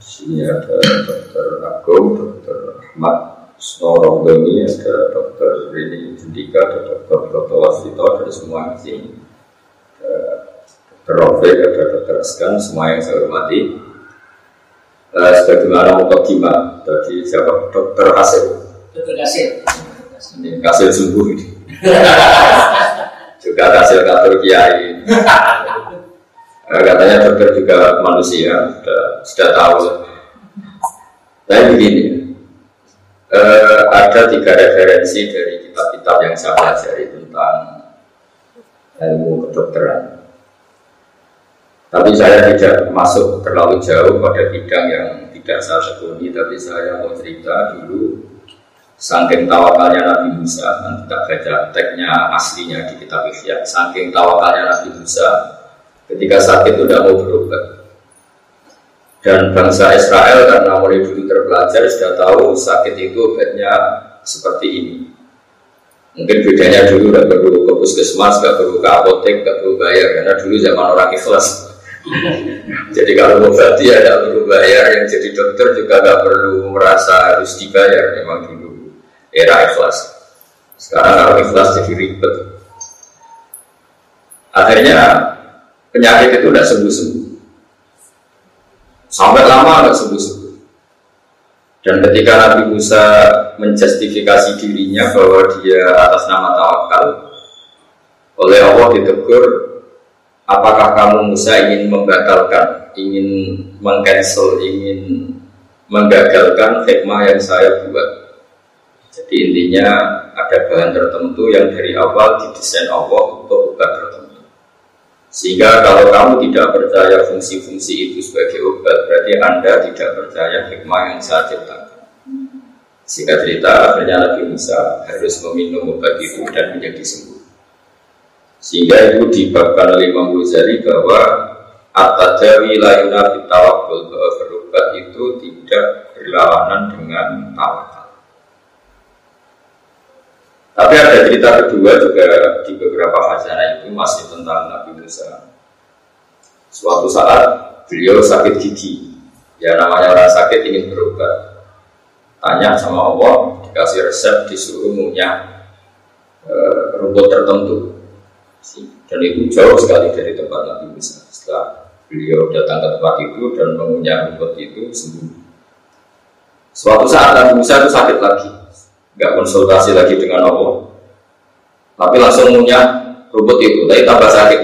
sini ada Dr. Agung, Dr. Ahmad Snorongdoni, ada Dr. Rini Jendika, ada Dr. Broto Wasito, ada semua di sini. Dr. Rofik, ada Dr. Askan, semua yang saya hormati. Uh, sebagaimana Mutokima, tadi siapa? Dr. Hasil. Dr. Kasir. Ini Hasil sembuh ini. juga hasil kantor kiai. Eh, katanya dokter juga manusia, sudah, sudah tahu. Tapi begini, eh, ada tiga referensi dari kitab-kitab yang saya pelajari tentang ilmu kedokteran. Tapi saya tidak masuk terlalu jauh pada bidang yang tidak saya tekuni, tapi saya mau cerita dulu Saking tawakalnya Nabi Musa, nanti kita baca teksnya aslinya di kitab Ihya. Saking tawakalnya Nabi Musa, ketika sakit itu tidak mau berobat. Dan bangsa Israel karena mulai dulu terpelajar sudah tahu sakit itu obatnya seperti ini. Mungkin bedanya dulu tidak perlu ke puskesmas, tidak perlu ke apotek, tidak perlu bayar karena dulu zaman orang ikhlas. jadi kalau obati ya tidak perlu bayar, yang jadi dokter juga tidak perlu merasa harus dibayar memang dulu era ikhlas. Sekarang kalau ikhlas jadi ribet. Akhirnya penyakit itu tidak sembuh-sembuh. Sampai lama tidak sembuh-sembuh. Dan ketika Nabi Musa menjustifikasi dirinya bahwa dia atas nama tawakal, oleh Allah ditegur, apakah kamu Musa ingin membatalkan, ingin mengcancel, ingin menggagalkan hikmah yang saya buat. Jadi intinya ada bahan tertentu yang dari awal didesain Allah untuk tertentu. Sehingga kalau kamu tidak percaya fungsi-fungsi itu sebagai obat, berarti Anda tidak percaya hikmah yang saya ciptakan. Sehingga cerita, akhirnya Nabi Musa harus meminum obat itu dan menjadi sembuh. Sehingga itu dibabkan oleh Imam Ghazali bahwa At-Tajawi layuna bitawakul bahwa berobat itu tidak berlawanan dengan tawakal. Tapi ada cerita kedua juga di beberapa khazanah itu masih tentang Nabi Musa. Suatu saat beliau sakit gigi, ya namanya orang sakit ingin berobat. Tanya sama Allah, dikasih resep, disuruh ngunyah e, rumput tertentu. Dan itu jauh sekali dari tempat Nabi Musa. Setelah beliau datang ke tempat itu dan mengunyah rumput itu sembuh. Suatu saat Nabi Musa itu sakit lagi, nggak konsultasi lagi dengan Allah. Tapi langsung punya rumput itu. Tapi tambah sakit.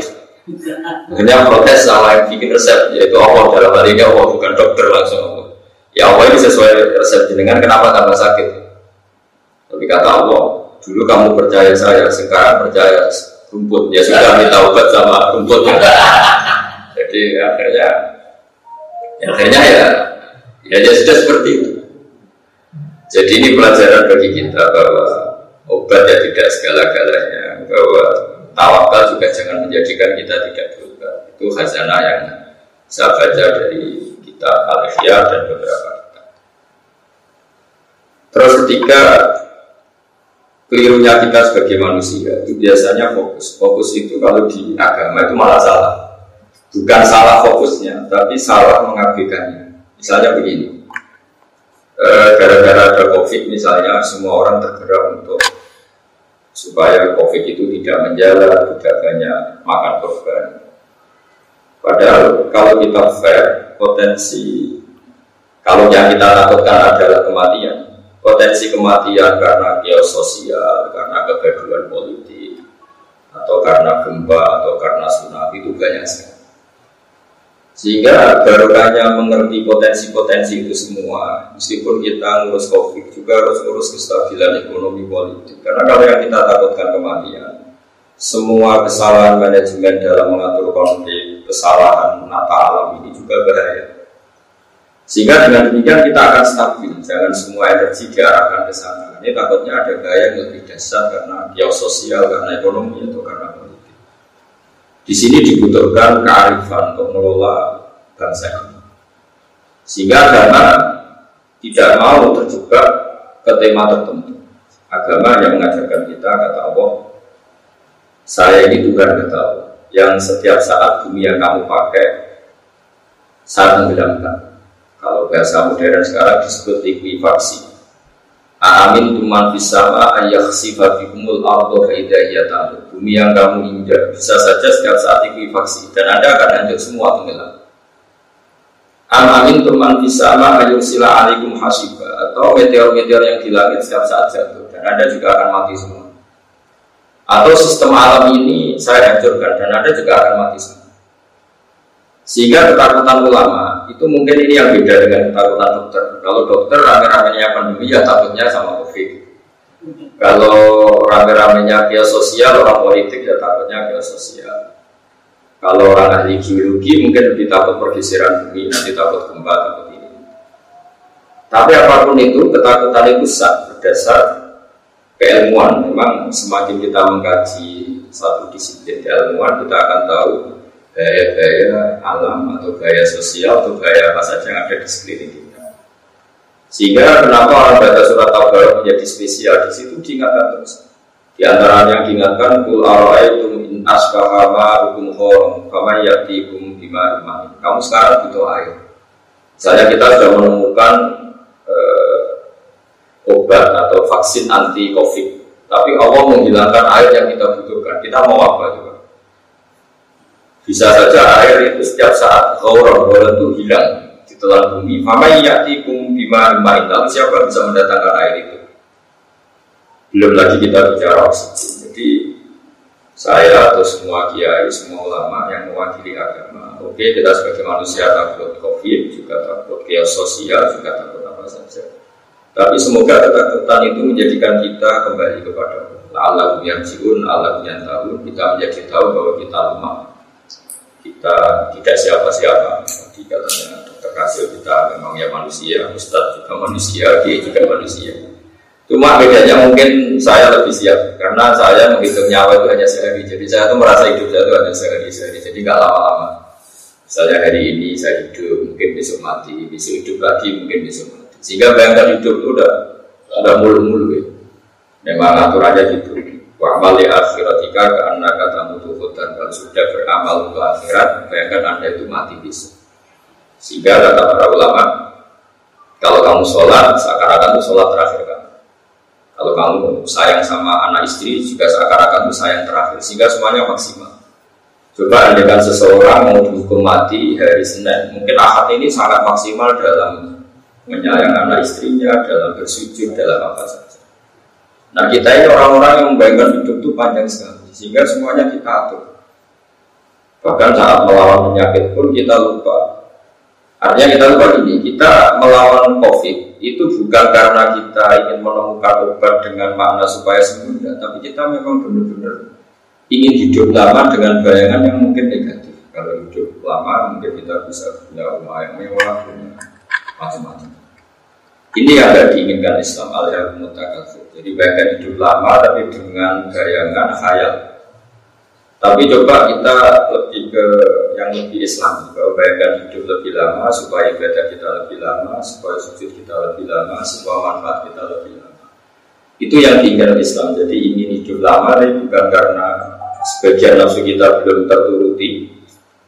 Hanya protes sama yang bikin resep yaitu Allah. Dalam hal ini Allah bukan dokter langsung Allah. Ya Allah ini sesuai resep jenengan kenapa tambah sakit? Tapi kata Allah dulu kamu percaya saya sekarang percaya rumput. Ya sudah minta obat sama rumput jadi akhirnya akhirnya ya ya, ya sudah seperti itu jadi ini pelajaran bagi kita bahwa obat ya tidak segala-galanya, bahwa tawakal juga jangan menjadikan kita tidak berubah. Itu khazanah yang saya baca dari kitab al dan beberapa kitab. Terus ketiga, kelirunya kita sebagai manusia itu biasanya fokus. Fokus itu kalau di agama itu malah salah. Bukan salah fokusnya, tapi salah mengabaikannya. Misalnya begini, gara-gara ada COVID misalnya semua orang tergerak untuk supaya COVID itu tidak menjalar, tidak banyak makan korban. Padahal kalau kita fair, potensi kalau yang kita takutkan adalah kematian, potensi kematian karena kios sosial, karena kegaduhan politik, atau karena gempa, atau karena tsunami itu banyak sekali. Sehingga barokahnya mengerti potensi-potensi itu semua, meskipun kita ngurus COVID juga harus ngurus kestabilan ekonomi politik. Karena kalau yang kita takutkan kematian, semua kesalahan manajemen dalam mengatur konflik, kesalahan menata alam ini juga bahaya. Sehingga dengan demikian kita akan stabil, jangan semua energi diarahkan ke sana. Ini takutnya ada gaya yang lebih dasar karena geososial, karena ekonomi atau karena di sini dibutuhkan kearifan untuk mengelola bangsa ini. Sehingga agama tidak mau terjebak ke tema tertentu. Agama yang mengajarkan kita, kata Allah, saya ini Tuhan kata Allah, yang setiap saat bumi yang kamu pakai, saya tenggelamkan. Kalau bahasa modern sekarang disebut likuifaksi. Amin tuman fisama ayakhsifa bikumul ardo faidahiyya Bumi yang kamu injak bisa saja setiap saat likuifaksi dan Anda akan hancur semua tenggelam. Am amin tuman fisama sila alikum hasiba atau meteor-meteor yang di langit setiap saat jatuh dan Anda juga akan mati semua. Atau sistem alam ini saya hancurkan dan Anda juga akan mati semua. Sehingga ketakutan ulama itu mungkin ini yang beda dengan ketakutan dokter. Kalau dokter rame-ramenya pandemi ya takutnya sama covid. Kalau rame-ramenya kios sosial orang politik ya takutnya kios sosial. Kalau orang ahli geologi mungkin lebih takut pergeseran bumi, nanti takut gempa, takut ini. Tapi apa pun itu, ketakutan itu sah berdasar keilmuan. Memang semakin kita mengkaji satu disiplin keilmuan, kita akan tahu gaya-gaya alam atau gaya sosial atau gaya apa saja yang ada di sekeliling kita. Sehingga kenapa orang baca surat Tabar menjadi spesial di situ diingatkan terus. Di antara yang diingatkan kul araitum in asbahama hukum khom kama yatikum bima Kamu sekarang butuh air. Misalnya kita sudah menemukan eh, obat atau vaksin anti covid, tapi Allah menghilangkan air yang kita butuhkan. Kita mau apa juga? Bisa saja air itu setiap saat gauron, gauron itu hilang di telan bumi. Mama kum bima main lalu siapa bisa mendatangkan air itu? Belum lagi kita bicara oksigen. Jadi saya atau semua kiai, semua ulama yang mewakili agama. Oke, kita sebagai manusia takut covid, juga takut chaos sosial, juga takut apa saja. Tapi semoga ketakutan itu menjadikan kita kembali kepada Allah yang jiun, Allah yang tahu, kita menjadi tahu bahwa kita lemah, kita tidak siapa-siapa. Tadi katanya dokter kita memang ya manusia, Ustadz juga manusia, dia juga manusia. Cuma bedanya mungkin saya lebih siap karena saya menghitung nyawa itu hanya sehari. Jadi saya tuh merasa hidup saya itu hanya sehari sehari. Jadi nggak lama-lama. Misalnya hari ini saya hidup, mungkin besok mati, besok hidup lagi, mungkin besok mati. Sehingga bayangkan hidup itu udah udah mulu-mulu ya. Memang aturannya gitu. Wa amali akhiratika karena kata mutu dan kalau sudah beramal untuk akhirat, bayangkan anda itu mati bisa. Sehingga kata para ulama, kalau kamu sholat, seakan-akan itu sholat terakhir kamu. Kalau kamu sayang sama anak istri, juga seakan-akan itu sayang terakhir. Sehingga semuanya maksimal. Coba andaikan seseorang mau dihukum mati hari Senin, mungkin ahad ini sangat maksimal dalam menyayang anak istrinya, dalam bersujud, dalam apa saja. Nah kita ini orang-orang yang membayangkan hidup itu panjang sekali Sehingga semuanya kita atur. Bahkan saat melawan penyakit pun kita lupa. Artinya kita lupa ini Kita melawan COVID itu bukan karena kita ingin menemukan obat dengan makna supaya sembuh Tapi kita memang benar-benar ingin hidup lama dengan bayangan yang mungkin negatif. Kalau hidup lama mungkin kita bisa punya rumah yang mewah, punya ini yang tidak diinginkan Islam al mutakasir. Jadi bahkan hidup lama tapi dengan bayangan khayal. Tapi coba kita lebih ke yang lebih Islam bahwa bayangkan hidup lebih lama supaya ibadah kita lebih lama, supaya sujud kita lebih lama, supaya manfaat kita lebih lama. Itu yang diinginkan Islam. Jadi ingin hidup lama tapi bukan karena sebagian nafsu kita belum terturuti,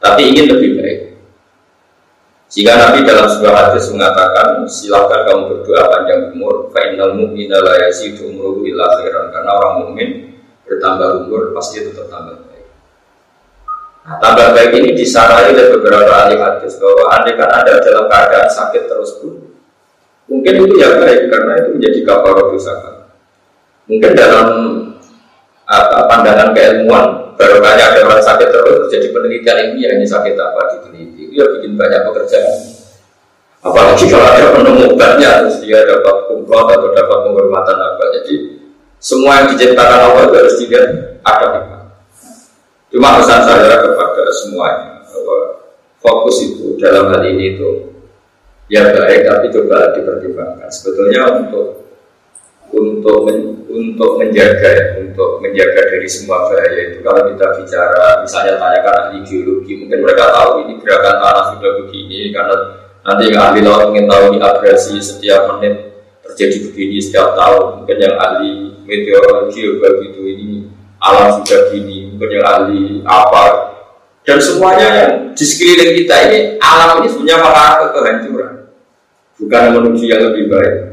tapi ingin lebih baik. Jika Nabi dalam sebuah hadis mengatakan silahkan kamu berdoa panjang umur fa'inal mu'mina la yazidu umruhu karena orang mukmin bertambah umur pasti itu tambah baik. Nah, tambah baik ini disarai oleh beberapa ahli hadis bahwa andai kan ada dalam keadaan sakit terus pun Mungkin itu ya baik karena itu menjadi kabar dosa. Mungkin dalam apa, pandangan keilmuan baru banyak ada orang sakit terus jadi penelitian ini hanya sakit apa diteliti ya bikin banyak pekerjaan. Apalagi kalau ada penemu obatnya terus dia dapat kumplot atau dapat penghormatan apa. Jadi semua yang diciptakan Allah itu harus dilihat ada hikmah cuma pesan saya kepada semuanya bahwa fokus itu dalam hal ini itu ya baik tapi coba dipertimbangkan. Sebetulnya untuk untuk men, untuk menjaga ya, untuk menjaga dari semua bahaya itu. Kalau kita bicara misalnya tanyakan ahli geologi mungkin mereka tahu ini gerakan tanah sudah begini karena nanti yang ahli laut ingin tahu ini abrasi setiap menit terjadi begini setiap tahun. Mungkin yang ahli meteorologi begitu ini alam sudah gini. Mungkin yang ahli apa. Dan semuanya yang di sekeliling kita ini alam ini mengarah ke kehancuran. Bukan menuju yang lebih baik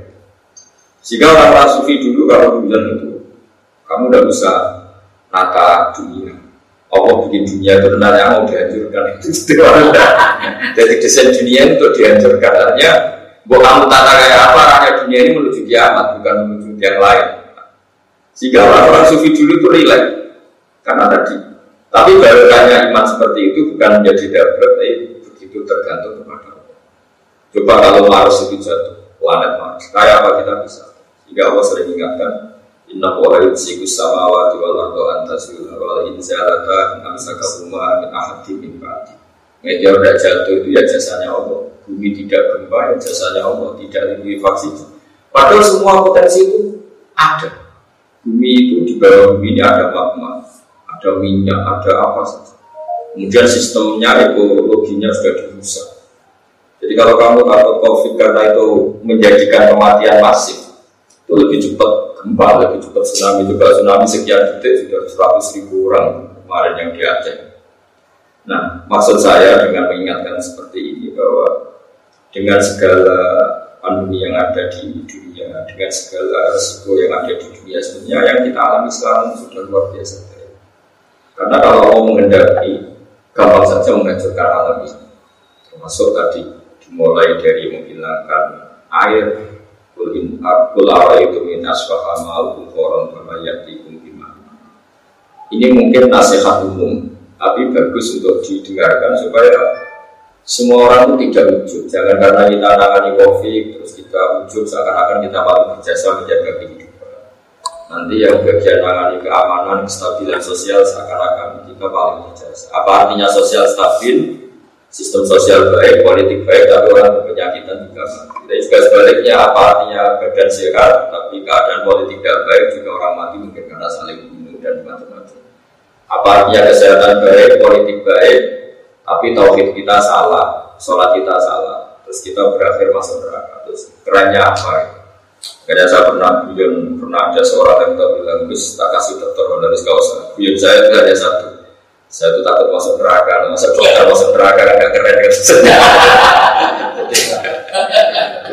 sehingga orang-orang sufi dulu kalau bilang itu, kamu udah bisa nata dunia. Allah bikin dunia itu sebenarnya mau dihancurkan itu. Jadi desain dunia untuk dihancurkan. Artinya, kamu tata kayak apa, hanya dunia ini menuju kiamat, bukan menuju yang lain. Sehingga orang-orang sufi dulu itu rileks. Karena tadi. Tapi barokahnya iman seperti itu bukan menjadi dapat, tapi begitu tergantung kepada Allah. Coba kalau Mars itu jatuh, planet Mars, kayak apa kita bisa? Jika Allah sering ingatkan Inna wa yumsikus samawati wal ardo antazula wal inzalata amsakahuma min ahadi min ba'di. Meteor tidak jatuh itu ya jasanya Allah. Bumi tidak gempa ya jasanya Allah. Tidak likuifaksi Padahal semua potensi itu ada. Bumi itu di bawah bumi ini ada magma Ada minyak, ada apa saja. Kemudian sistemnya, ekologinya sudah dirusak. Jadi kalau kamu takut COVID karena itu menjadikan kematian masif itu lebih cepat gempa, lebih cepat tsunami juga tsunami sekian detik sudah 100 ribu orang kemarin yang di. Nah, maksud saya dengan mengingatkan seperti ini bahwa dengan segala pandemi yang ada di dunia, dengan segala resiko yang ada di dunia sebenarnya yang kita alami sekarang sudah luar biasa. Karena kalau Allah mengendaki, gampang saja menghancurkan alam ini. Termasuk tadi dimulai dari menghilangkan air, Itu koron Ini mungkin nasihat umum Tapi bagus untuk didengarkan supaya semua orang itu tidak ujub Jangan karena kita nangani covid Terus kita ujub seakan-akan kita paling berjasa menjaga kehidupan. Nanti yang bagian nangani keamanan, kestabilan sosial Seakan-akan kita paling berjasa. Apa artinya sosial stabil? Sistem sosial baik, politik baik, tapi orang berpenyakitan juga. Dan juga sebaliknya, apa artinya badan sehat, tapi keadaan politik tidak baik, juga orang mati mungkin karena saling bunuh dan macam-macam. Apa artinya kesehatan baik, politik baik, tapi tauhid kita salah, sholat kita salah, terus kita berakhir masuk neraka. Terus kerennya apa? Karena saya pernah buyun, pernah ada seorang yang bilang, Gus tak kasih dokter honoris causa. Buyun saya itu hanya satu, saya tuh takut masuk neraka, masuk dokter masuk neraka kan gak keren kan.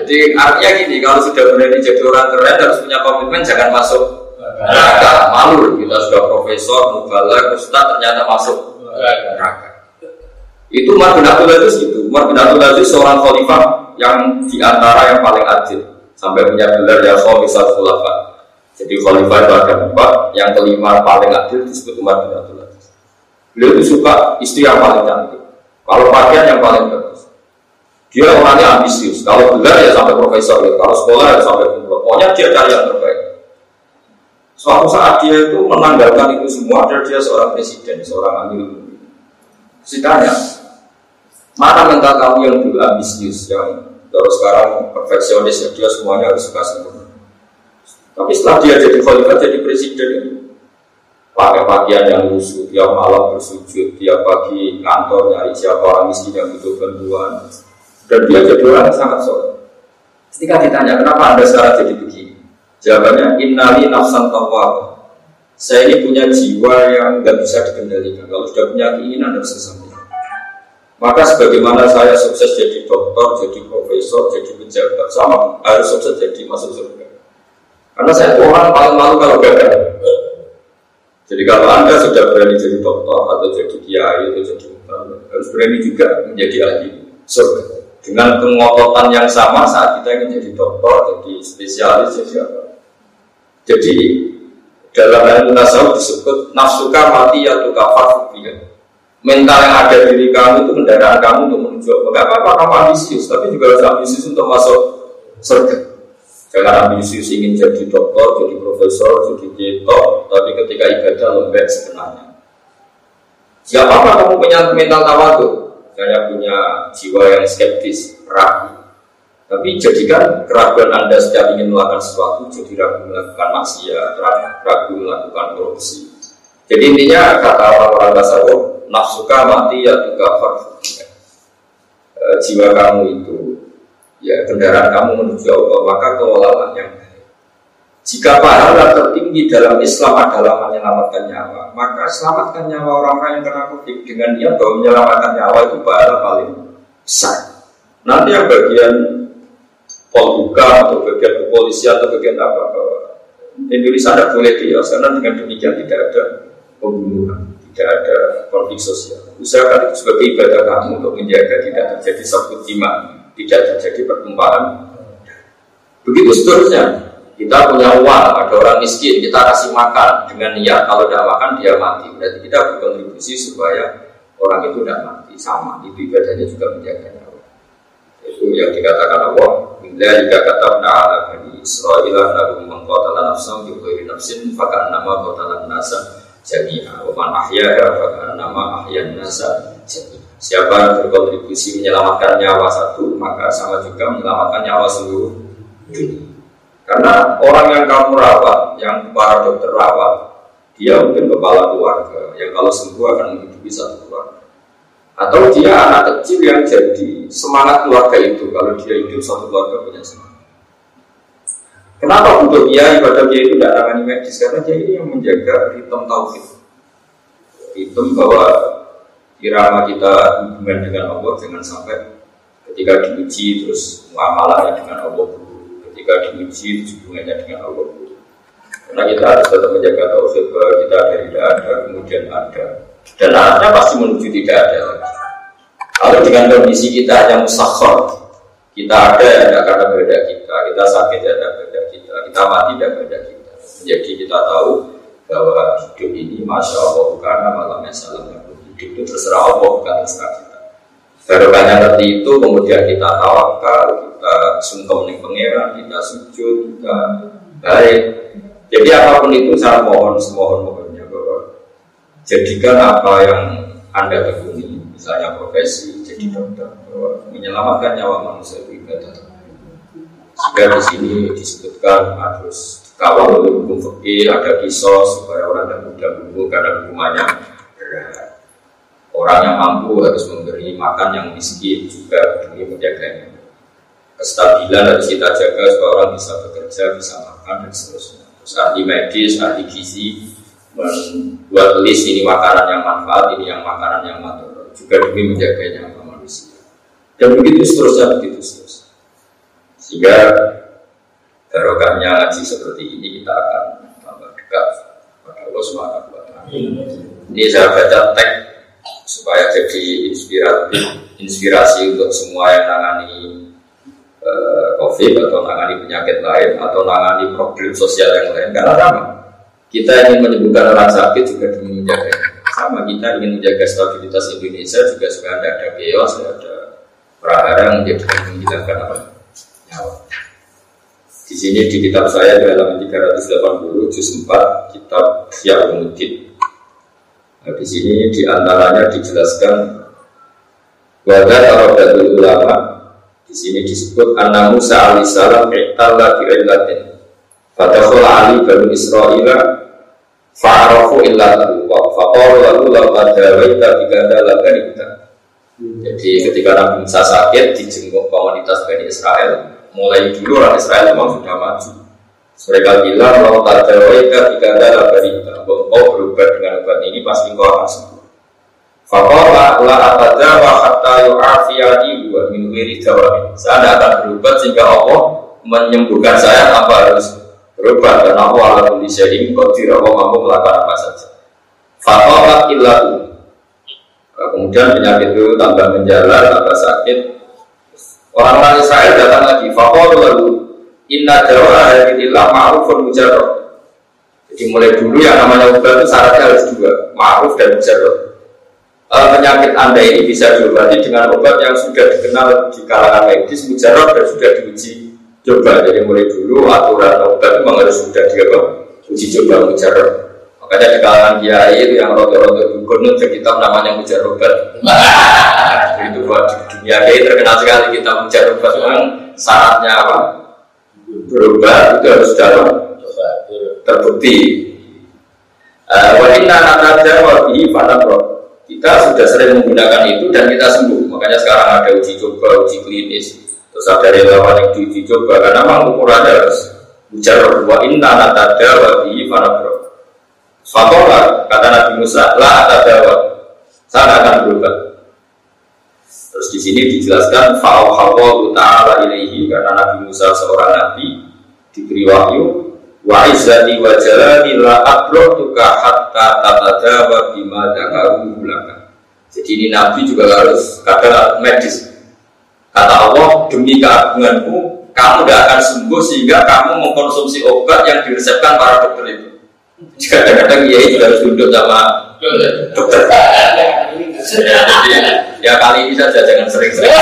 Jadi artinya gini, kalau sudah berani jadi orang keren harus punya komitmen jangan masuk neraka. Malu kita sudah profesor, mubalak, ustaz ternyata masuk neraka. Itu Umar bin Abdul Aziz itu. Umar bin Abdul Aziz seorang khalifah yang di antara yang paling adil sampai punya gelar ya khalifah khulafa. Jadi khalifah itu ada empat, yang kelima paling adil disebut Umar bin Abdul. Beliau itu suka istri yang paling cantik. Kalau pakaian yang paling bagus. Dia orangnya ambisius. Kalau gelar ya sampai profesor, ya. kalau sekolah ya sampai kumpulan. Pokoknya dia cari yang terbaik. Suatu saat dia itu menanggalkan itu semua dan dia seorang presiden, seorang amil. Ditanya, mana mental kamu yang dulu ambisius, yang terus sekarang perfeksionis, ya dia semuanya harus suka sempurna. Tapi setelah dia jadi khalifah, jadi presiden, pakai pakaian yang lusuh, tiap malam bersujud, tiap pagi kantor nyari siapa orang miskin yang butuh bantuan. Dan dia jadi orang yang sangat soleh. Ketika ditanya, kenapa anda sekarang jadi begini? Jawabannya, innali nafsan tawwab. Saya ini punya jiwa yang nggak bisa dikendalikan. Kalau sudah punya keinginan harus kesampaian. Maka sebagaimana saya sukses jadi dokter, jadi profesor, jadi pejabat, sama harus sukses jadi masuk surga. Karena saya orang paling malu kalau gagal. Jadi kalau Anda sudah berani jadi dokter atau jadi kiai atau jadi harus berani juga menjadi ahli surga. dengan kengototan yang sama saat kita ingin jadi dokter, jadi spesialis, jadi apa. Jadi dalam ilmu tasawuf disebut nafsuka mati ya ya. Mental yang ada di diri kamu itu kendaraan kamu untuk menuju Enggak apa-apa ambisius, tapi juga harus ambisius untuk masuk surga. Jangan ambisius ingin jadi dokter, jadi profesor, jadi ketok, tapi ketika ibadah lembek sebenarnya. Siapa kamu punya mental tawadu? Saya punya jiwa yang skeptis, ragu. Tapi jadikan keraguan Anda setiap ingin melakukan sesuatu, jadi ragu melakukan maksiat, ragu, melakukan korupsi. Jadi intinya kata orang-orang tasawuf, nafsuka mati ya tukafar. E, jiwa kamu itu, ya kendaraan kamu menuju Allah, maka kelolalah yang jika pahala tertinggi dalam Islam adalah menyelamatkan nyawa, maka selamatkan nyawa orang-orang yang kena dengan dia bahwa menyelamatkan nyawa itu pahala paling besar. Nanti yang bagian polbuka atau bagian kepolisian atau bagian apa bahwa Indonesia tidak boleh dia karena dengan demikian tidak ada pembunuhan, tidak ada konflik sosial. Usahakan itu sebagai ibadah kamu untuk menjaga tidak terjadi sabut jima, tidak terjadi pertumpahan. Begitu seterusnya. Kita punya uang, ada orang miskin, kita kasih makan dengan niat kalau tidak makan dia mati. Berarti kita berkontribusi supaya orang itu tidak mati. Sama, itu ibadahnya juga menjaga nyawa. Itu yang dikatakan Allah. Bila jika kata ala bani Israel nabi mengkotalan di khairi nafsin fakan nama kotalan nasa jami'a. Waman ahya fakan nama ahyan nasa. Siapa yang berkontribusi menyelamatkan nyawa satu, maka sama juga menyelamatkan nyawa seluruh. Karena orang yang kamu rawat, yang para dokter rawat, dia mungkin kepala keluarga, yang kalau sembuh akan menghidupi satu keluarga. Atau dia anak kecil yang jadi semangat keluarga itu, kalau dia hidup satu keluarga punya semangat. Kenapa untuk dia ibadah dia itu tidak tangani medis? Karena dia ini yang menjaga ritme tauhid. Ritme bahwa irama kita hubungan dengan Allah jangan sampai ketika diuji terus muamalahnya dengan Allah ketika diuji hubungannya dengan Allah karena kita harus tetap menjaga tauhid bahwa kita dari tidak ada kemudian ada. Dan arahnya pasti menuju tidak ada lagi. Kalau dengan kondisi kita yang musakhor kita ada ya ada karena beda kita kita sakit ya ada beda kita kita mati ya beda kita. Jadi kita tahu bahwa hidup ini masya Allah karena malamnya salam itu terserah Allah bukan terserah kita Barokahnya seperti itu kemudian kita tawakal, kita sungkem nih pangeran, kita sujud, kita baik. Jadi apa pun itu saya mohon semohon mohonnya bahwa jadikan apa yang anda tekuni, misalnya profesi jadi dokter, bahwa menyelamatkan nyawa manusia itu ibadah. Jika di sini disebutkan harus kawal oleh hukum fikih, ada kisos supaya orang tidak mudah bunuh karena hukumannya. Orang yang mampu harus memberi makan yang miskin juga demi menjaganya. Kestabilan harus kita jaga supaya orang bisa bekerja, bisa makan dan seterusnya. Terus ahli medis, ahli gizi membuat list ini makanan yang manfaat, ini yang makanan yang manfaat juga demi menjaganya manusia. Dan begitu seterusnya, begitu seterusnya. Sehingga barokahnya ngaji seperti ini kita akan tambah dekat pada Allah taala. Ini saya baca teks supaya jadi inspirasi inspirasi untuk semua yang nangani uh, COVID atau nangani penyakit lain atau nangani problem sosial yang lain karena sama kita ingin menyembuhkan orang sakit juga ingin menjaga. Sama kita ingin menjaga stabilitas Indonesia juga supaya tidak ada chaos ada prahara yang menjadikan menghilangkan apa. Nyawa di sini di kitab saya di halaman 380 juz 4 kitab Syiah Nah, di sini di antaranya dijelaskan Wadah Tarodatul Ulama Di sini disebut Anna Musa alaihissalam Iqtalla bi'illatin Fadakul Ali Banu Israel Fa'arafu illatahu Fa'qalu lalu Laqad waita bigada lagarita Jadi ketika Nabi Musa sakit Dijenguk komunitas Bani Israel Mulai dulu orang Israel memang sudah maju mereka bilang mau tadawaika jika ada berita bahwa kau berubah dengan obat ini pasti kau akan sembuh. Fakola la atada wa hatta yu'afiyani wa min wiri jawabi. Saya tidak akan berubah sehingga Allah menyembuhkan saya tanpa harus berubah dan Allah ala kulli syai'in qadir Allah mampu melakukan apa saja. Fakola illahu. Kemudian penyakit itu tambah menjalar, tambah sakit, Orang-orang Israel datang lagi, fakol lalu inna dawa hadilillah ma'rufun mujarrad. Jadi mulai dulu yang namanya obat itu syaratnya harus dua, ma'ruf dan mujarrad. E, penyakit anda ini bisa diobati dengan obat yang sudah dikenal di kalangan medis mujarrad dan sudah diuji coba. Jadi mulai dulu aturan obat memang harus sudah diuji coba mujarrad. Makanya di kalangan kiai itu yang rotor-rotor dukun itu kitab namanya mujarrobat. itu buat dunia kiai terkenal sekali kita mujarrobat. Memang syaratnya apa? Berubah itu harus dalam terbukti. Eh, Wanita nataja wabi pada kita sudah sering menggunakan itu dan kita sembuh. Makanya sekarang ada uji coba, uji klinis. Terus ada relawan yang diuji coba karena memang ukurannya harus mujarab wa inna natada wabi pada Fakola kata Nabi Musa lah atadawa saya akan berubah. Terus di sini dijelaskan fa'auhallahu ta'ala ilaihi karena Nabi Musa seorang nabi diberi wahyu wa izzati wa jalali la tuka hatta tatadawa bima dakaru laka. Jadi ini nabi juga harus kadang medis. Kata Allah demi keagunganku kamu tidak akan sembuh sehingga kamu mengkonsumsi obat yang diresepkan para dokter itu. Kadang-kadang ya juga harus duduk sama dokter. ya kali ini saja jangan sering-sering.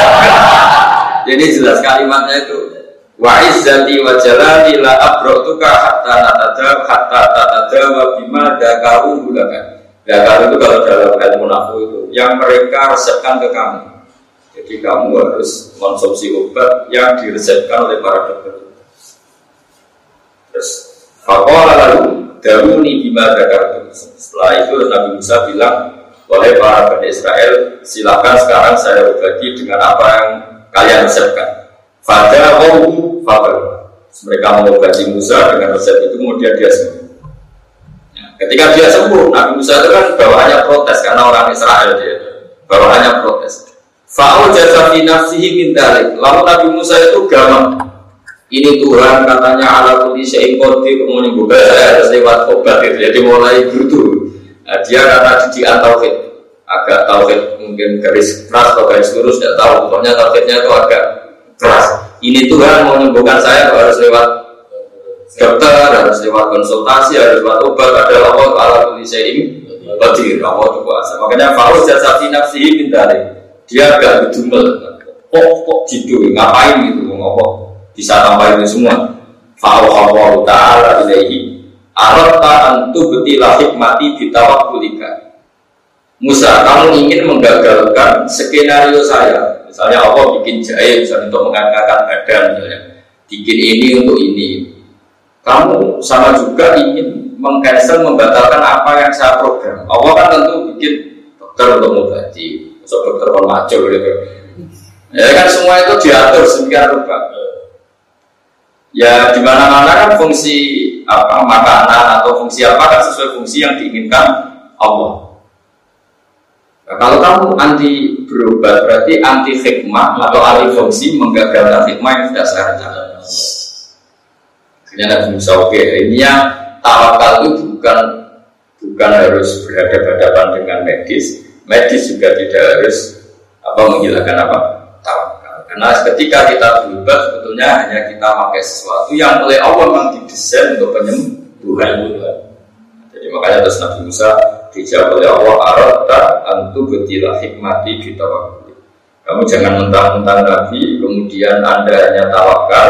Jadi jelas kalimatnya itu wa izzati wa jalali la abratuka hatta natada hatta tatada wa bima dakaru laka. Dakaru itu kalau dalam ilmu nafu itu yang mereka resepkan ke kamu. Jadi kamu harus konsumsi obat yang diresepkan oleh para dokter. Terus Fakola lalu Daruni bima dakartum. Setelah itu Nabi Musa bilang, oleh para Bani Israel, silakan sekarang saya berbagi dengan apa yang kalian resepkan. Fada wawu fabel. Mereka mengobati Musa dengan resep itu, kemudian dia sembuh. Ya, ketika dia sembuh, Nabi Musa itu kan bawaannya protes karena orang Israel dia. Bawaannya protes. Fa'u jasa fi nafsihi min Lalu Nabi Musa itu gamang ini Tuhan katanya ala kulli syai'in qadir menyembuhkan saya harus lewat obat itu jadi mulai butuh nah, dia karena didikan tauhid. Agak tauhid mungkin garis keras atau garis lurus tidak tahu. Pokoknya tauhidnya itu agak keras. Ini Tuhan mau menyembuhkan saya harus lewat dokter harus lewat konsultasi harus lewat obat adalah Allah ala kulli syai'in qadir Allah itu kuasa makanya fauz jasati nafsihi min dia agak bedumel kok kok jidu ngapain gitu? Ngomong. Bisa tambah itu semua. Fa'auhallahu ta'ala ilaihi Arata antu betilah hikmati bitawakulika Musa, kamu ingin menggagalkan skenario saya. Misalnya Allah bikin jahe misalnya untuk mengangkatkan badan misalnya. Bikin ini untuk ini. Kamu sama juga ingin mengcancel, membatalkan apa yang saya program. Allah kan tentu bikin dokter untuk mengobati. Masuk dokter macul gitu. Ya kan semua itu diatur sedemikian rupa. Ya di mana-mana kan fungsi apa makanan atau fungsi apa kan sesuai fungsi yang diinginkan Allah. Nah, kalau kamu anti berubah berarti anti hikmah atau anti fungsi menggagalkan hikmah yang sudah saya rencanakan. Akhirnya Nabi Musa oke ini yang tawakal itu bukan bukan harus berhadapan-hadapan dengan medis, medis juga tidak harus apa menghilangkan apa karena ketika kita berubah sebetulnya hanya kita pakai sesuatu yang oleh Allah memang didesain untuk penyembuhan. Jadi makanya terus Nabi Musa dijawab oleh Allah arata antu betilah hikmati kita Kamu jangan mentang-mentang Nabi, kemudian Anda hanya tawakal,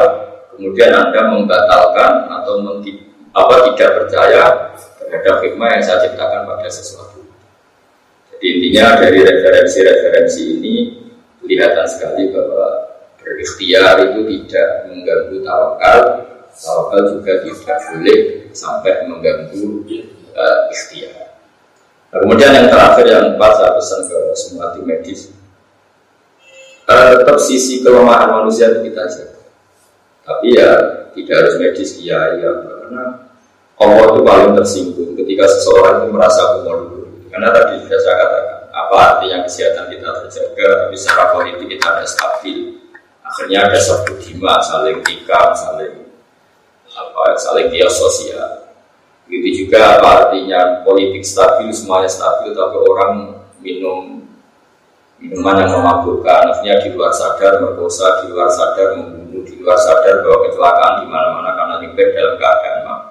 kemudian Anda membatalkan atau menti, apa tidak percaya terhadap hikmah yang saya ciptakan pada sesuatu. Jadi intinya dari referensi-referensi ini kelihatan sekali bahwa berikhtiar itu tidak mengganggu tawakal tawakal juga tidak boleh sampai mengganggu uh, ikhtiar. Nah, kemudian yang terakhir yang empat saya pesan ke semua tim medis. Uh, tetap sisi kelemahan manusia itu kita jaga. Tapi ya tidak harus medis iya iya karena Allah itu paling tersinggung ketika seseorang itu merasa dulu. Karena tadi sudah saya katakan apa artinya kesehatan kita terjaga tapi secara politik kita ada stabil. Akhirnya ada satu dima saling nikah saling apa saling dia sosial begitu juga apa artinya politik stabil semuanya stabil tapi orang minum minuman yang memabukkan, artinya di luar sadar merkosa, di luar sadar membunuh, di luar sadar bahwa kecelakaan di mana-mana karena nyepir dalam keadaan mabuk.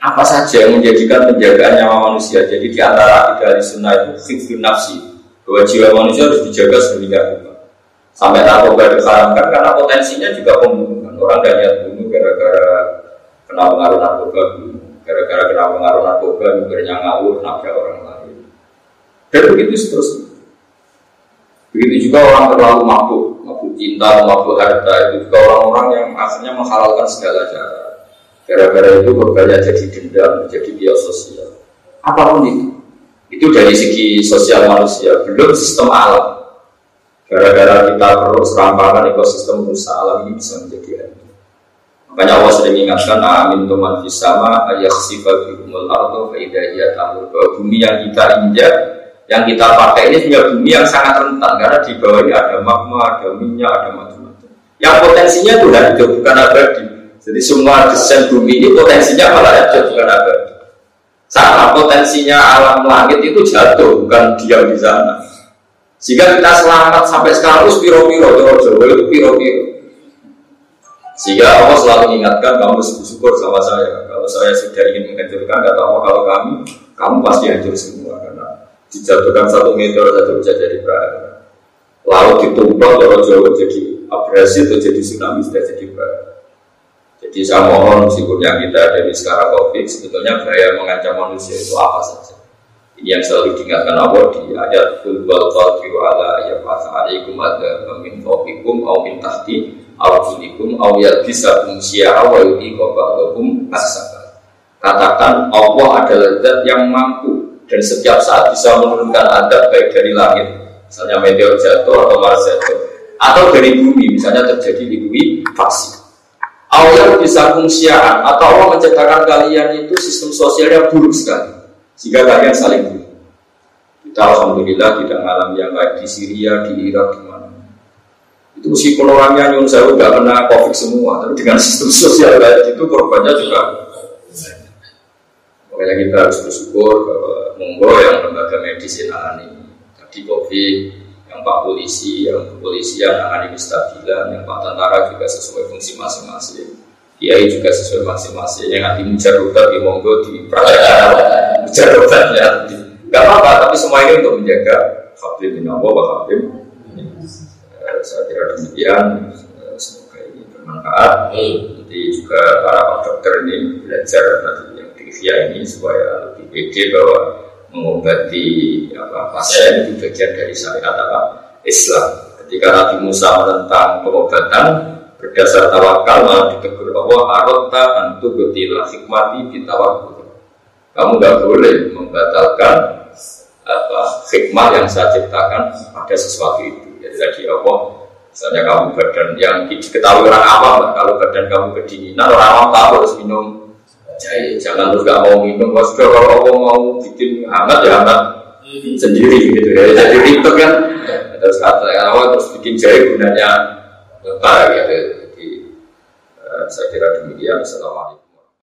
Apa saja yang menjadikan penjagaan nyawa manusia. Jadi di antara idealis sunnah itu fikir nafsi, bahwa jiwa manusia harus dijaga sedemikian rupa. Sampai narkoba diharamkan karena potensinya juga pembunuhan. Orang niat bunuh gara-gara kena pengaruh narkoba, gara-gara kena pengaruh narkoba, mikirnya ngawur, nabrak orang lain. Dan begitu seterusnya. Begitu juga orang terlalu mabuk, mabuk cinta, mabuk harta, itu juga orang-orang yang akhirnya menghalalkan segala cara. Gara-gara itu berbanyak jadi dendam, jadi biososial. Apa pun itu. Itu dari segi sosial manusia, belum sistem alam. Gara-gara kita terus rampakan ekosistem rusak alam ini bisa menjadi hancur. Makanya Allah sering mengingatkan, amin tuman fisama ayah sifat bihumul ardo faidahiyat tamur bahwa bumi yang kita injak yang kita pakai ini punya bumi yang sangat rentan karena di bawah ini ada magma, ada minyak, ada macam-macam. Yang potensinya itu hidup bukan abadi. Jadi semua desain bumi ini potensinya malah hidup bukan abadi. Sama potensinya alam langit itu jatuh bukan diam di sana. Sehingga kita selamat sampai sekarang itu piro-piro, Jawa itu piro-piro. Sehingga Allah selalu mengingatkan kamu syukur sama saya. Kalau saya sudah ingin menghancurkan, kata Allah kalau kami, kamu pasti hancur semua dijatuhkan satu meter saja bisa jadi bahaya. Laut ditumpah kalau jauh jadi abrasi atau jadi tsunami sudah jadi bahaya. Jadi saya mohon meskipun kita ada di sekarang COVID sebetulnya bahaya mengancam manusia itu apa saja. Ini yang selalu diingatkan Allah di ayat Kul wal qadiru ala ayat alaikum ada min fawqikum au min tahti au junikum au yalbisakum syi'a wa yudiqa ba'dakum asaba. Katakan Allah adalah zat yang mampu dan setiap saat bisa menurunkan adab baik dari langit misalnya meteor jatuh atau Mars atau dari bumi misalnya terjadi di bumi faksi Allah bisa fungsian atau Allah menciptakan kalian itu sistem sosialnya buruk sekali. Sehingga kalian saling bunuh kita alhamdulillah tidak mengalami yang baik di Syria di Irak di mana. Itu meskipun orangnya nyun saya nggak kena covid semua tapi dengan sistem sosial kayak itu korbannya juga makanya kita harus bersyukur bahwa monggo yang lembaga medis ini tadi kopi yang pak polisi yang kepolisian nangani stabilan yang pak tentara juga sesuai fungsi masing-masing. Kiai juga sesuai masing-masing. Yang nanti mujarobat di monggo di prakarya mujarobatnya nggak apa-apa tapi semua ini untuk menjaga fakir bin Allah wa fakir saya kira demikian. Semoga ini bermanfaat. Nanti juga para dokter ini belajar nanti yang di ini supaya lebih pede bahwa mengobati apa, pasien itu bagian dari syariat apa Islam. Ketika Nabi Musa menentang pengobatan berdasar tawakal malah ditegur Allah arota antu getilah hikmati ditawakul. Kamu nggak boleh membatalkan apa hikmah yang saya ciptakan pada sesuatu itu. Jadi tadi Allah misalnya kamu badan yang diketahui orang awam kalau badan kamu kedinginan orang awam tahu harus minum Jangan terus gak mau minum. Kalau sudah kalau Allah mau bikin hangat ya hangat sendiri gitu ya. Jadi ribet kan. Terus kata awal terus bikin jahe gunanya apa gitu. Jadi uh, saya kira demikian. Assalamualaikum.